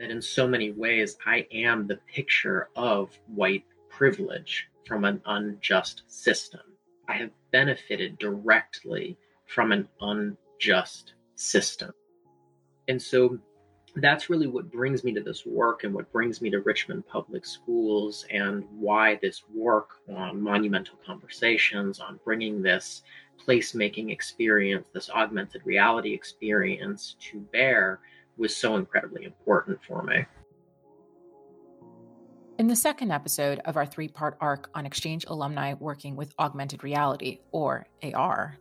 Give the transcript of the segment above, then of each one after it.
that in so many ways I am the picture of white privilege from an unjust system. I have benefited directly from an unjust system. And so that's really what brings me to this work and what brings me to Richmond Public Schools and why this work on monumental conversations, on bringing this placemaking experience, this augmented reality experience to bear was so incredibly important for me. In the second episode of our three part arc on exchange alumni working with augmented reality, or AR,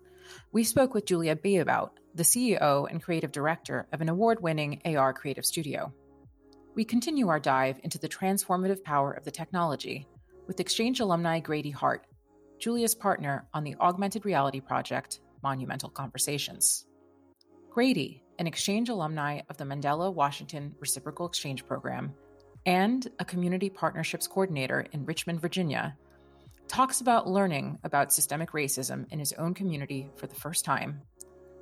we spoke with Julia Beabout, the CEO and creative director of an award winning AR creative studio. We continue our dive into the transformative power of the technology with exchange alumni Grady Hart, Julia's partner on the augmented reality project Monumental Conversations. Grady, an exchange alumni of the Mandela Washington Reciprocal Exchange Program, and a community partnerships coordinator in Richmond, Virginia, talks about learning about systemic racism in his own community for the first time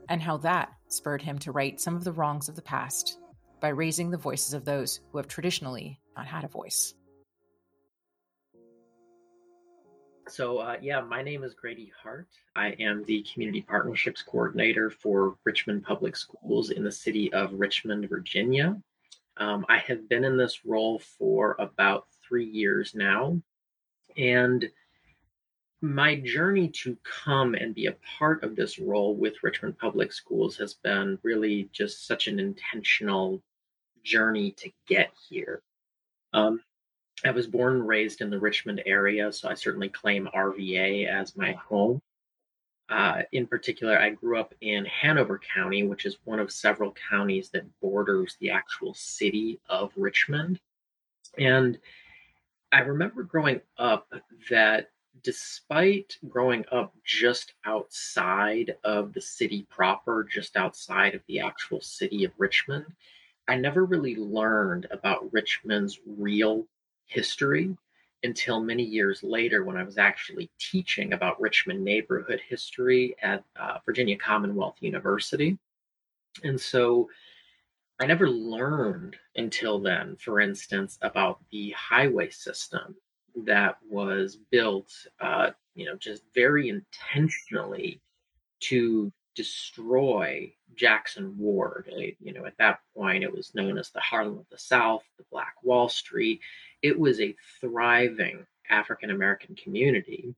and how that spurred him to right some of the wrongs of the past by raising the voices of those who have traditionally not had a voice. So, uh, yeah, my name is Grady Hart. I am the Community Partnerships Coordinator for Richmond Public Schools in the city of Richmond, Virginia. Um, I have been in this role for about three years now. And my journey to come and be a part of this role with Richmond Public Schools has been really just such an intentional journey to get here. Um, I was born and raised in the Richmond area, so I certainly claim RVA as my home. Uh, in particular, I grew up in Hanover County, which is one of several counties that borders the actual city of Richmond. And I remember growing up that despite growing up just outside of the city proper, just outside of the actual city of Richmond, I never really learned about Richmond's real history until many years later when I was actually teaching about Richmond neighborhood history at uh, Virginia Commonwealth University. And so I never learned until then, for instance, about the highway system that was built, uh, you know, just very intentionally to destroy Jackson Ward. You know, at that point, it was known as the Harlem of the South, the Black Wall Street. It was a thriving African American community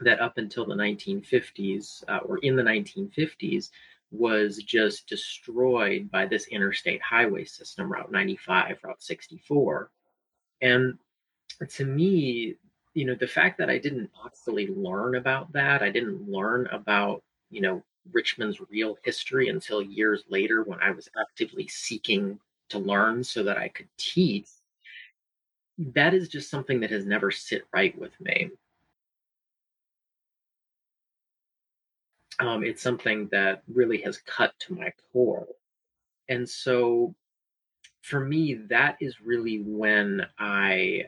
that, up until the 1950s uh, or in the 1950s, was just destroyed by this interstate highway system, Route 95, Route 64. And to me, you know, the fact that I didn't actually learn about that, I didn't learn about, you know, Richmond's real history until years later when I was actively seeking to learn so that I could teach. That is just something that has never sit right with me. Um, it's something that really has cut to my core. And so for me, that is really when I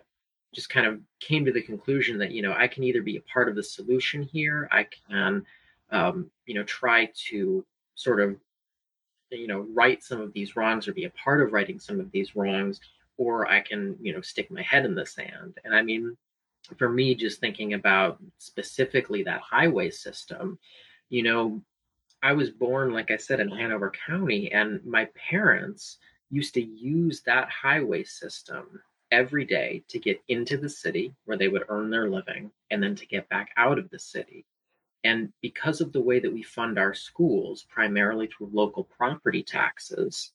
just kind of came to the conclusion that, you know, I can either be a part of the solution here, I can um, you know, try to sort of, you know, right some of these wrongs or be a part of righting some of these wrongs, or I can, you know, stick my head in the sand. And I mean, for me, just thinking about specifically that highway system, you know, I was born, like I said, in Hanover County, and my parents used to use that highway system every day to get into the city where they would earn their living and then to get back out of the city. And because of the way that we fund our schools, primarily through local property taxes,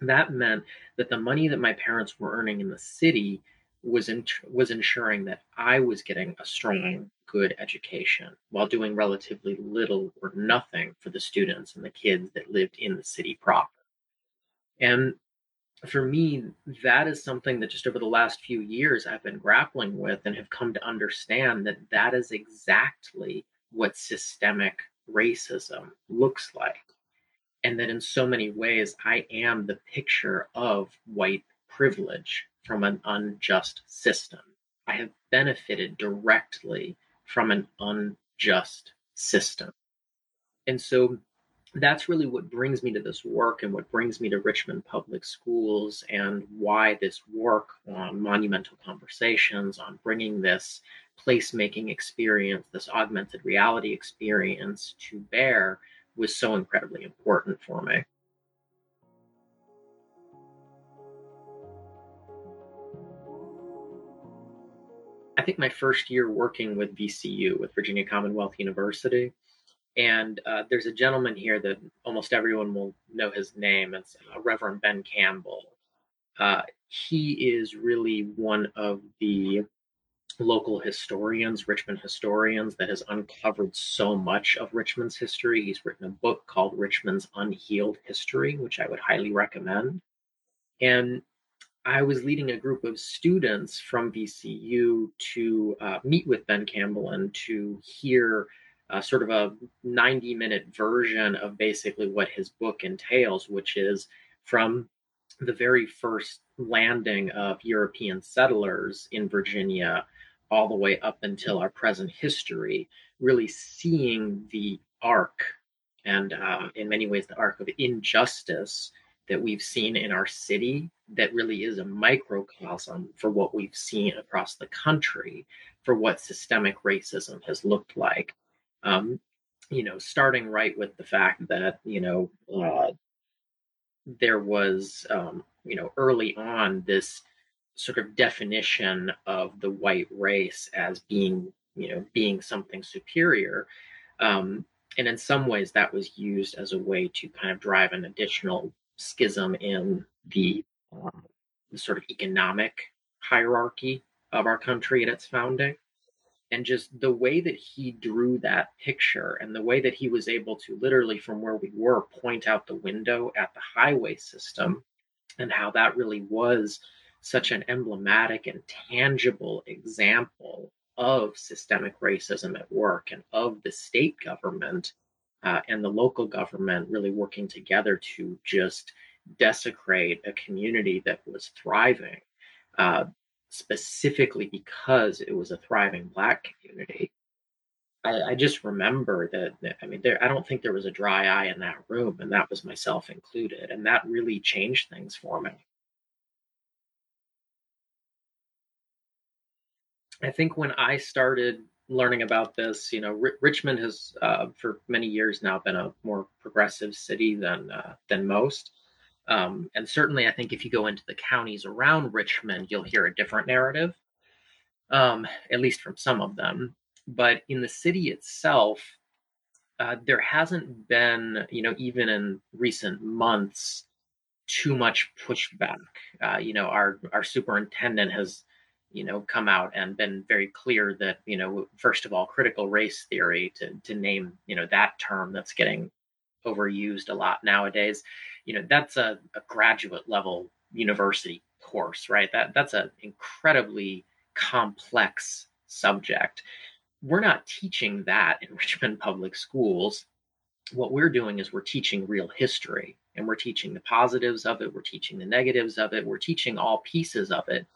that meant that the money that my parents were earning in the city was in, was ensuring that I was getting a strong, mm-hmm. good education while doing relatively little or nothing for the students and the kids that lived in the city proper. And for me, that is something that just over the last few years I've been grappling with and have come to understand that that is exactly what systemic racism looks like. And that in so many ways, I am the picture of white privilege from an unjust system. I have benefited directly from an unjust system. And so that's really what brings me to this work and what brings me to Richmond Public Schools and why this work on monumental conversations, on bringing this placemaking experience, this augmented reality experience to bear was so incredibly important for me. I think my first year working with VCU, with Virginia Commonwealth University, and uh, there's a gentleman here that almost everyone will know his name. It's uh, Reverend Ben Campbell. Uh, he is really one of the local historians, Richmond historians, that has uncovered so much of Richmond's history. He's written a book called Richmond's Unhealed History, which I would highly recommend. And I was leading a group of students from VCU to uh, meet with Ben Campbell and to hear uh, sort of a 90 minute version of basically what his book entails, which is from the very first landing of European settlers in Virginia all the way up until our present history, really seeing the arc and uh, in many ways the arc of injustice that we've seen in our city that really is a microcosm for what we've seen across the country for what systemic racism has looked like. Um, you know, starting right with the fact that, you know, uh, there was, um, you know, early on this sort of definition of the white race as being, you know, being something superior. Um, and in some ways, that was used as a way to kind of drive an additional schism in the, um, the sort of economic hierarchy of our country at its founding and just the way that he drew that picture and the way that he was able to literally from where we were point out the window at the highway system and how that really was such an emblematic and tangible example of systemic racism at work and of the state government uh, and the local government really working together to just desecrate a community that was thriving. Uh, specifically because it was a thriving black community. I, I just remember that, that, I mean, there, I don't think there was a dry eye in that room, and that was myself included. And that really changed things for me. I think when I started learning about this, you know, R- Richmond has uh, for many years now been a more progressive city than uh, than most. Um, and certainly, I think if you go into the counties around Richmond, you'll hear a different narrative, um, at least from some of them. But in the city itself, uh, there hasn't been, you know, even in recent months, too much pushback. Uh, you know, our our superintendent has, you know, come out and been very clear that, you know, first of all, critical race theory to to name, you know, that term that's getting overused a lot nowadays you know that's a, a graduate level university course right? That that's an incredibly complex subject. We're not teaching that in richmond public schools. What we're doing is we're teaching real history and we're teaching the positives of it we're teaching the negatives of it we're teaching all pieces of it.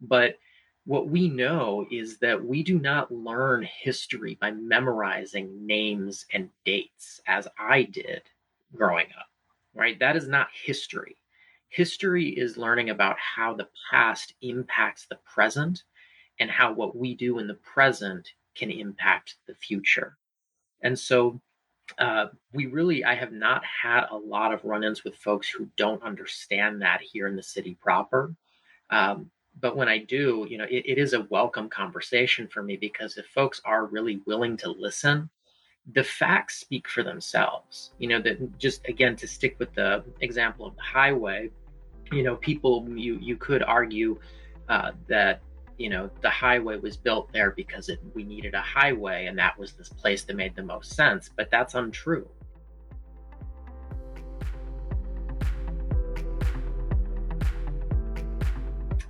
But what we know is that we do not learn history by memorizing names and dates as i did growing up right? That is not history. History is learning about how the past impacts the present and how what we do in the present can impact the future. And so uh, we really, I have not had a lot of run ins with folks who don't understand that here in the city proper. Um, but when I do, you know, it, it is a welcome conversation for me because if folks are really willing to listen the facts speak for themselves. You know, that just again to stick with the example of the highway, you know, people you you could argue uh, that you know the highway was built there because it, we needed a highway and that was this place that made the most sense, but that's untrue.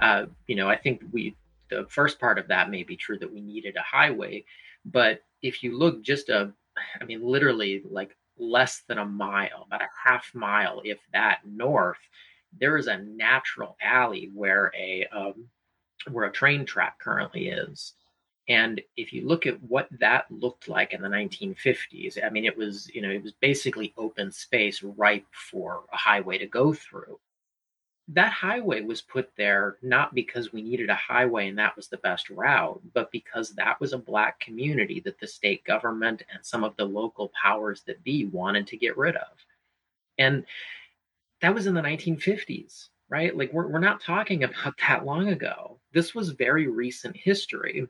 Uh, you know, I think we the first part of that may be true that we needed a highway, but if you look just a I mean, literally like less than a mile, about a half mile, if that, north, there is a natural alley where a um, where a train track currently is, And if you look at what that looked like in the 1950s, I mean, it was, you know, it was basically open space ripe for a highway to go through. That highway was put there not because we needed a highway and that was the best route, but because that was a black community that the state government and some of the local powers that be wanted to get rid of. And that was in the 1950s, right? Like, we're, we're not talking about that long ago. This was very recent history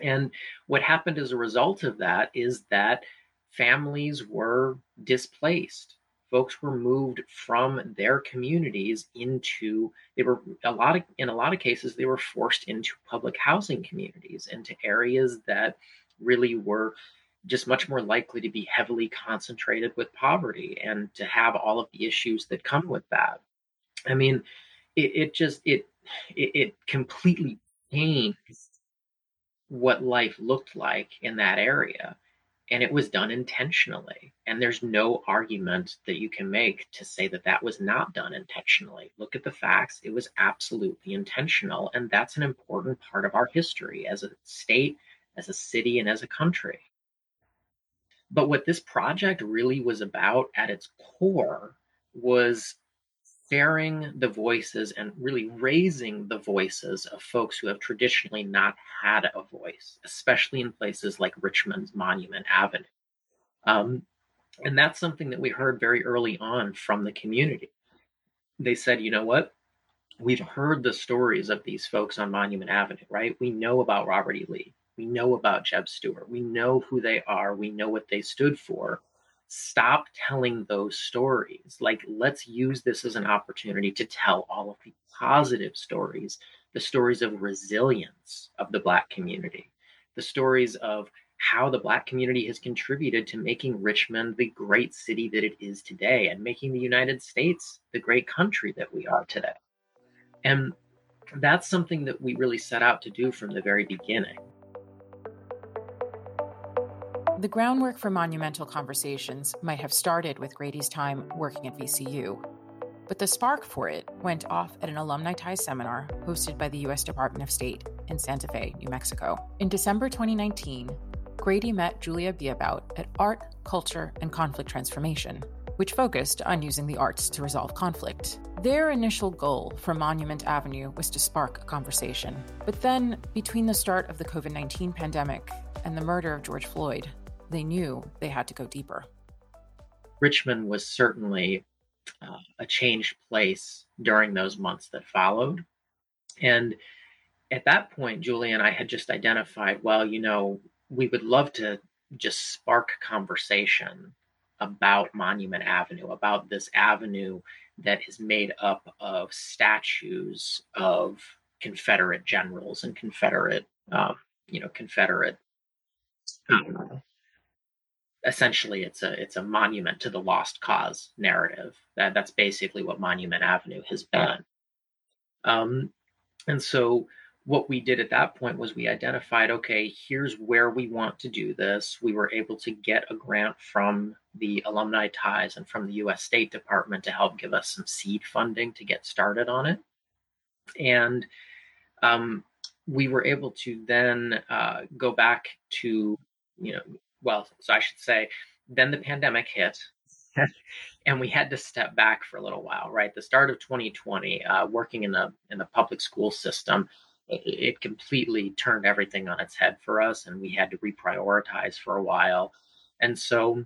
and what happened as a result of that is that families were displaced. Folks were moved from their communities into they were a lot of in a lot of cases they were forced into public housing communities into areas that really were just much more likely to be heavily concentrated with poverty and to have all of the issues that come with that. I mean, it, it just it, it it completely changed what life looked like in that area. And it was done intentionally. And there's no argument that you can make to say that that was not done intentionally. Look at the facts. It was absolutely intentional. And that's an important part of our history as a state, as a city, and as a country. But what this project really was about at its core was sharing the voices and really raising the voices of folks who have traditionally not had a voice, especially in places like Richmond's Monument Avenue. Um, and that's something that we heard very early on from the community. They said, you know what? We've heard the stories of these folks on Monument Avenue, right? We know about Robert E. Lee. We know about Jeb Stuart. We know who they are. We know what they stood for stop telling those stories. Like, let's use this as an opportunity to tell all of the positive stories, the stories of resilience of the Black community, the stories of how the Black community has contributed to making Richmond the great city that it is today and making the United States the great country that we are today. And that's something that we really set out to do from the very beginning. The groundwork for monumental conversations might have started with Grady's time working at VCU, but the spark for it went off at an alumni ties seminar hosted by the U.S. Department of State in Santa Fe, New Mexico. In December 2019, Grady met Julia Beabout at Art, Culture, and Conflict Transformation, which focused on using the arts to resolve conflict. Their initial goal for Monument Avenue was to spark a conversation. But then, between the start of the COVID 19 pandemic and the murder of George Floyd, they knew they had to go deeper. Richmond was certainly uh, a changed place during those months that followed. And at that point, Julie and I had just identified well, you know, we would love to just spark conversation about Monument Avenue, about this avenue that is made up of statues of Confederate generals and Confederate, um, you know, Confederate um, essentially it's a it's a monument to the lost cause narrative. That that's basically what Monument Avenue has been. Um, and so what we did at that point was we identified okay here's where we want to do this we were able to get a grant from the alumni ties and from the us state department to help give us some seed funding to get started on it and um, we were able to then uh, go back to you know well, so I should say, then the pandemic hit. and we had to step back for a little while, right? The start of 2020, uh, working in the in the public school system, it, it completely turned everything on its head for us, and we had to reprioritize for a while. And so,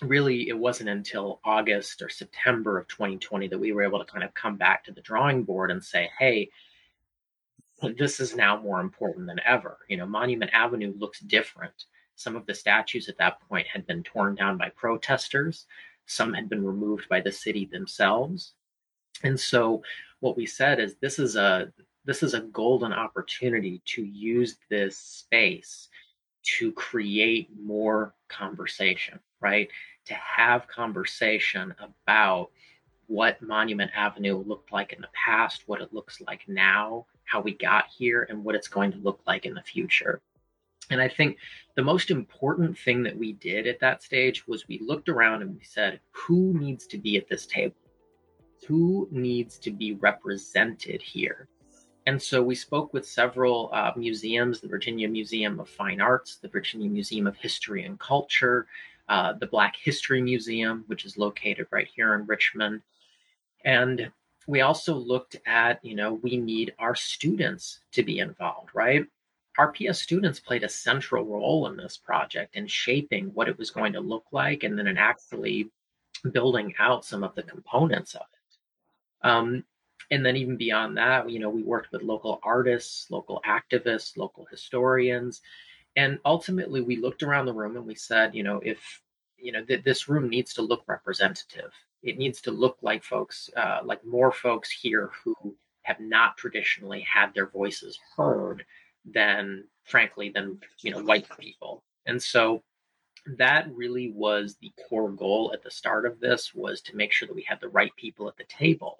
really, it wasn't until August or September of 2020 that we were able to kind of come back to the drawing board and say, "Hey, this is now more important than ever." You know, Monument Avenue looks different some of the statues at that point had been torn down by protesters, some had been removed by the city themselves. And so what we said is this is a this is a golden opportunity to use this space to create more conversation, right? To have conversation about what Monument Avenue looked like in the past, what it looks like now, how we got here, and what it's going to look like in the future. And I think the most important thing that we did at that stage was we looked around and we said, who needs to be at this table? Who needs to be represented here? And so we spoke with several uh, museums the Virginia Museum of Fine Arts, the Virginia Museum of History and Culture, uh, the Black History Museum, which is located right here in Richmond. And we also looked at, you know, we need our students to be involved, right? RPS students played a central role in this project in shaping what it was going to look like and then in actually building out some of the components of it. Um, and then even beyond that, you know, we worked with local artists, local activists, local historians, and ultimately we looked around the room and we said, you know, if you know th- this room needs to look representative, it needs to look like folks, uh, like more folks here who have not traditionally had their voices heard than, frankly, than you know white people. And so that really was the core goal at the start of this was to make sure that we had the right people at the table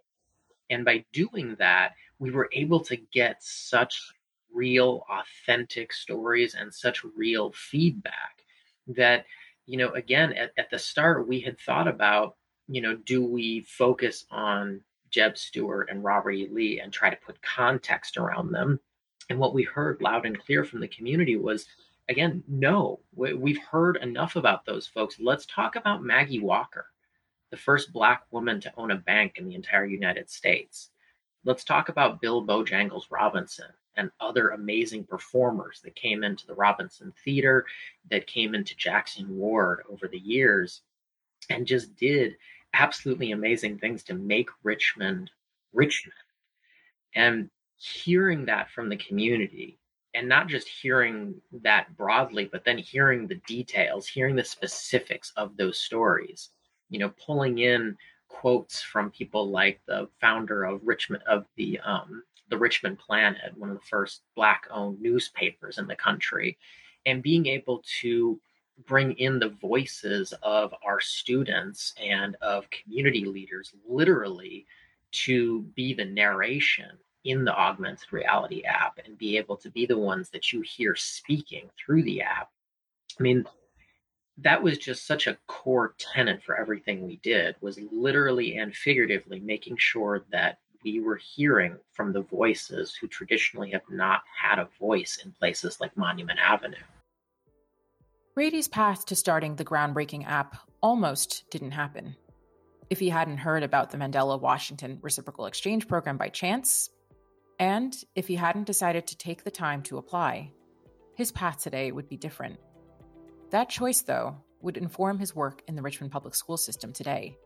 and by doing that, we were able to get such real, authentic stories and such real feedback that, you know, again, at, at the start, we had thought about, you know, do we focus on Jeb Stuart and Robert E. Lee and try to put context around them? And what we heard loud and clear from the community was, again, no, we've heard enough about those folks. Let's talk about Maggie Walker the first black woman to own a bank in the entire United States. Let's talk about Bill Bojangles Robinson and other amazing performers that came into the Robinson Theater, that came into Jackson Ward over the years, and just did absolutely amazing things to make Richmond Richmond. And hearing that from the community, and not just hearing that broadly, but then hearing the details, hearing the specifics of those stories you know, pulling in quotes from people like the founder of Richmond of the um, the Richmond Planet, one of the first black-owned newspapers in the country, and being able to bring in the voices of our students and of community leaders literally to be the narration in the augmented reality app and be able to be the ones that you hear speaking through the app. I mean, that was just such a core tenet for everything we did was literally and figuratively making sure that we were hearing from the voices who traditionally have not had a voice in places like Monument Avenue. Grady's path to starting the groundbreaking app almost didn't happen. If he hadn't heard about the Mandela Washington Reciprocal Exchange Program by chance, and if he hadn't decided to take the time to apply, his path today would be different. That choice, though, would inform his work in the Richmond public school system today,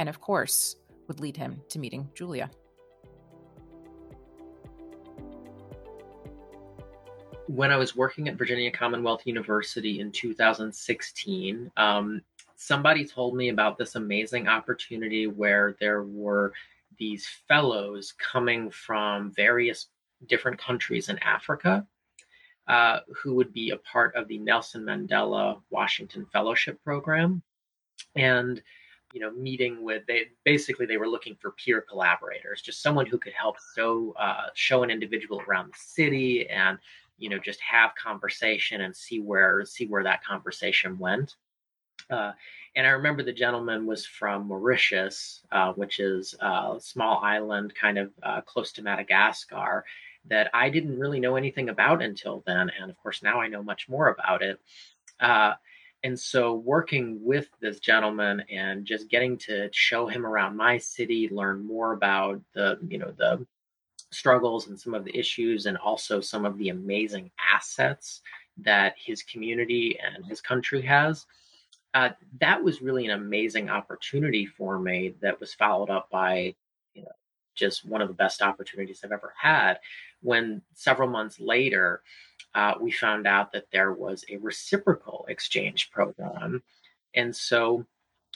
and of course, would lead him to meeting Julia. When I was working at Virginia Commonwealth University in 2016, um, somebody told me about this amazing opportunity where there were these fellows coming from various different countries in Africa uh, who would be a part of the Nelson Mandela Washington Fellowship Program. And you know, meeting with they basically they were looking for peer collaborators, just someone who could help show uh, show an individual around the city and you know just have conversation and see where see where that conversation went. Uh, and I remember the gentleman was from Mauritius, uh, which is a small island kind of uh, close to Madagascar that I didn't really know anything about until then. And of course, now I know much more about it. Uh, and so, working with this gentleman and just getting to show him around my city, learn more about the, you know, the struggles and some of the issues, and also some of the amazing assets that his community and his country has. Uh, that was really an amazing opportunity for me that was followed up by you know just one of the best opportunities I've ever had. When several months later, uh, we found out that there was a reciprocal exchange program. And so,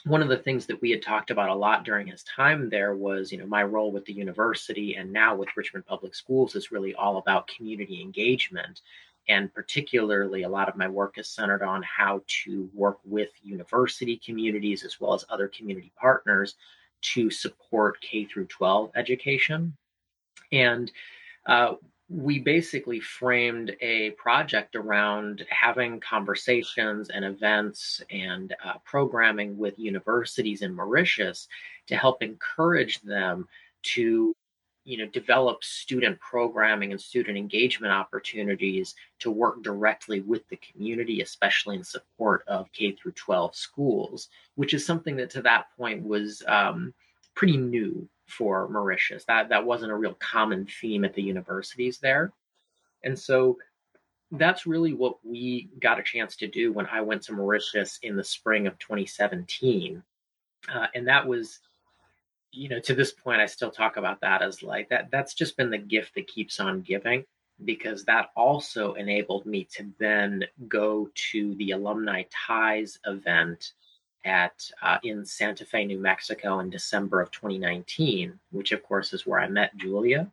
one of the things that we had talked about a lot during his time there was, you know, my role with the university and now with Richmond Public Schools is really all about community engagement. And particularly, a lot of my work is centered on how to work with university communities as well as other community partners to support K through 12 education. And uh, we basically framed a project around having conversations and events and uh, programming with universities in Mauritius to help encourage them to you know develop student programming and student engagement opportunities to work directly with the community especially in support of k through 12 schools which is something that to that point was um, pretty new for mauritius. That that wasn't a real common theme at the universities there. And so that's really what we got a chance to do when i went to mauritius in the spring of 2017 uh, and that was you know, to this point, I still talk about that as like that. That's just been the gift that keeps on giving because that also enabled me to then go to the alumni ties event at uh, in Santa Fe, New Mexico, in December of 2019, which of course is where I met Julia,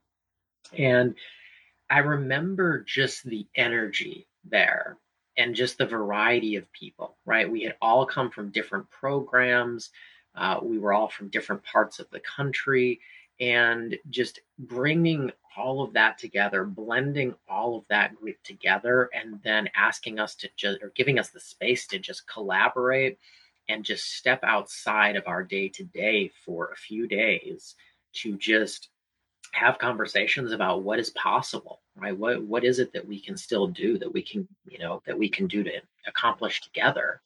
and I remember just the energy there and just the variety of people. Right, we had all come from different programs uh, we were all from different parts of the country, and just bringing all of that together, blending all of that group together, and then asking us to just, or giving us the space to just collaborate and just step outside of our day to day for a few days to just have conversations about what is possible right? What what is it that we can still do that we can you know that we can do to accomplish together?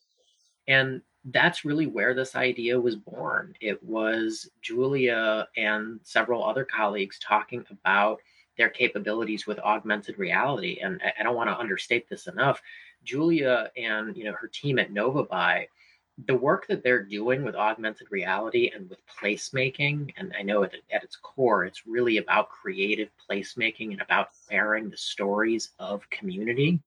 And that's really where this idea was born. It was Julia and several other colleagues talking about their capabilities with augmented reality. And I don't want to understate this enough. Julia and you know her team at Novaby, the work that they're doing with augmented reality and with placemaking, and I know at, at its core, it's really about creative placemaking and about sharing the stories of community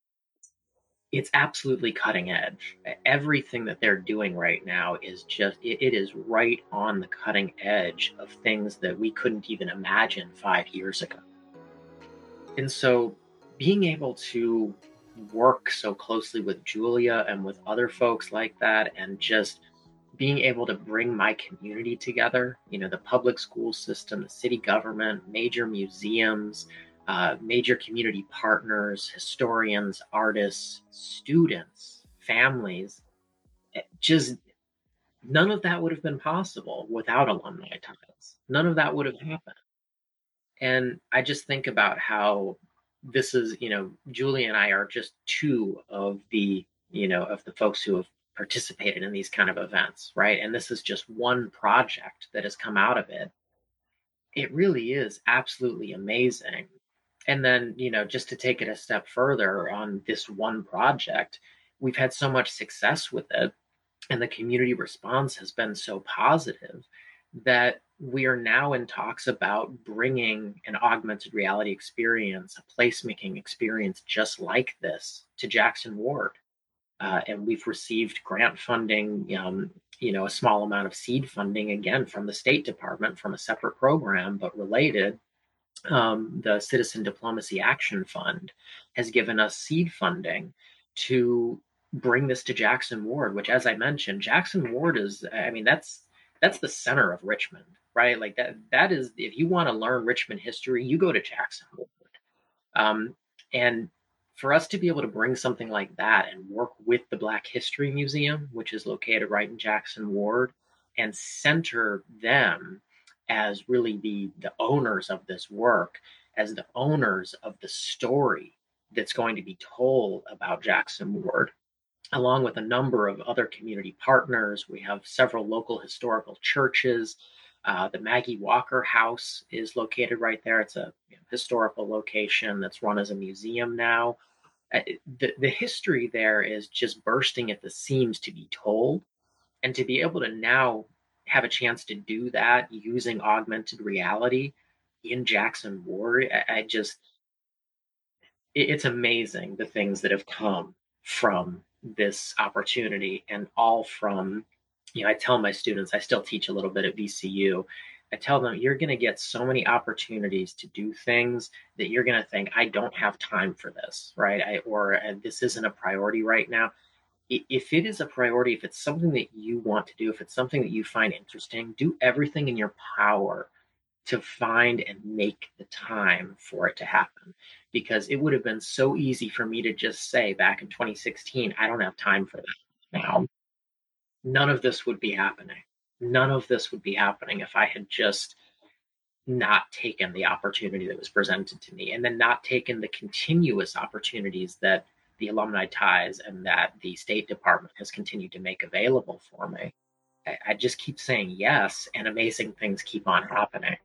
it's absolutely cutting edge. Everything that they're doing right now is just, it, it is right on the cutting edge of things that we couldn't even imagine five years ago. And so being able to work so closely with Julia and with other folks like that, and just being able to bring my community together, you know, the public school system, the city government, major museums, uh, major community partners, historians, artists, students, families. Just none of that would have been possible without alumni ties. None of that would have happened. And I just think about how this is, you know, Julie and I are just two of the, you know, of the folks who have participated in these kind of events, right? And this is just one project that has come out of it. It really is absolutely amazing and then you know just to take it a step further on this one project we've had so much success with it and the community response has been so positive that we are now in talks about bringing an augmented reality experience a placemaking experience just like this to jackson ward. Uh, and we've received grant funding um, you know a small amount of seed funding again from the state department from a separate program but related um, the Citizen Diplomacy Action Fund has given us seed funding to bring this to Jackson Ward, which, as I mentioned, Jackson Ward is, I mean, that's that's the center of Richmond, right? Like that that is if you want to learn Richmond history, you go to Jackson Ward. Um, and for us to be able to bring something like that and work with the Black History Museum, which is located right in Jackson Ward, and center them as really the the owners of this work, as the owners of the story that's going to be told about Jackson Ward, along with a number of other community partners. We have several local historical churches. Uh, the Maggie Walker House is located right there. It's a you know, historical location that's run as a museum now. Uh, the, the history there is just bursting at the seams to be told. And to be able to now have a chance to do that using augmented reality in Jackson Ward, I, I just it, it's amazing the things that have come from this opportunity and all from you know I tell my students I still teach a little bit at VCU I tell them you're going to get so many opportunities to do things that you're going to think I don't have time for this, right? I or this isn't a priority right now if it is a priority, if it's something that you want to do, if it's something that you find interesting, do everything in your power to find and make the time for it to happen. Because it would have been so easy for me to just say back in 2016, I don't have time for that now. None of this would be happening. None of this would be happening if I had just not taken the opportunity that was presented to me and then not taken the continuous opportunities that the alumni ties and that the State Department has continued to make available for me. I, I just keep saying yes, and amazing things keep on happening.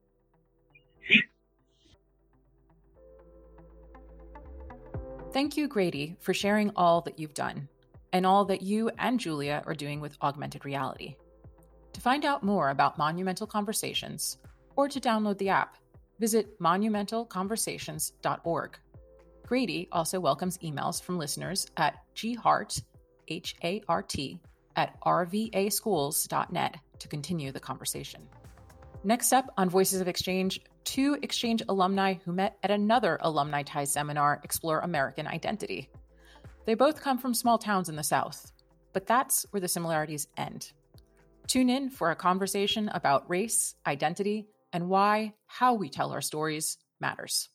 Thank you, Grady, for sharing all that you've done and all that you and Julia are doing with augmented reality. To find out more about Monumental Conversations or to download the app, visit monumentalconversations.org. Grady also welcomes emails from listeners at ghart, H A R T, at rvaschools.net to continue the conversation. Next up on Voices of Exchange, two exchange alumni who met at another alumni ties seminar explore American identity. They both come from small towns in the South, but that's where the similarities end. Tune in for a conversation about race, identity, and why how we tell our stories matters.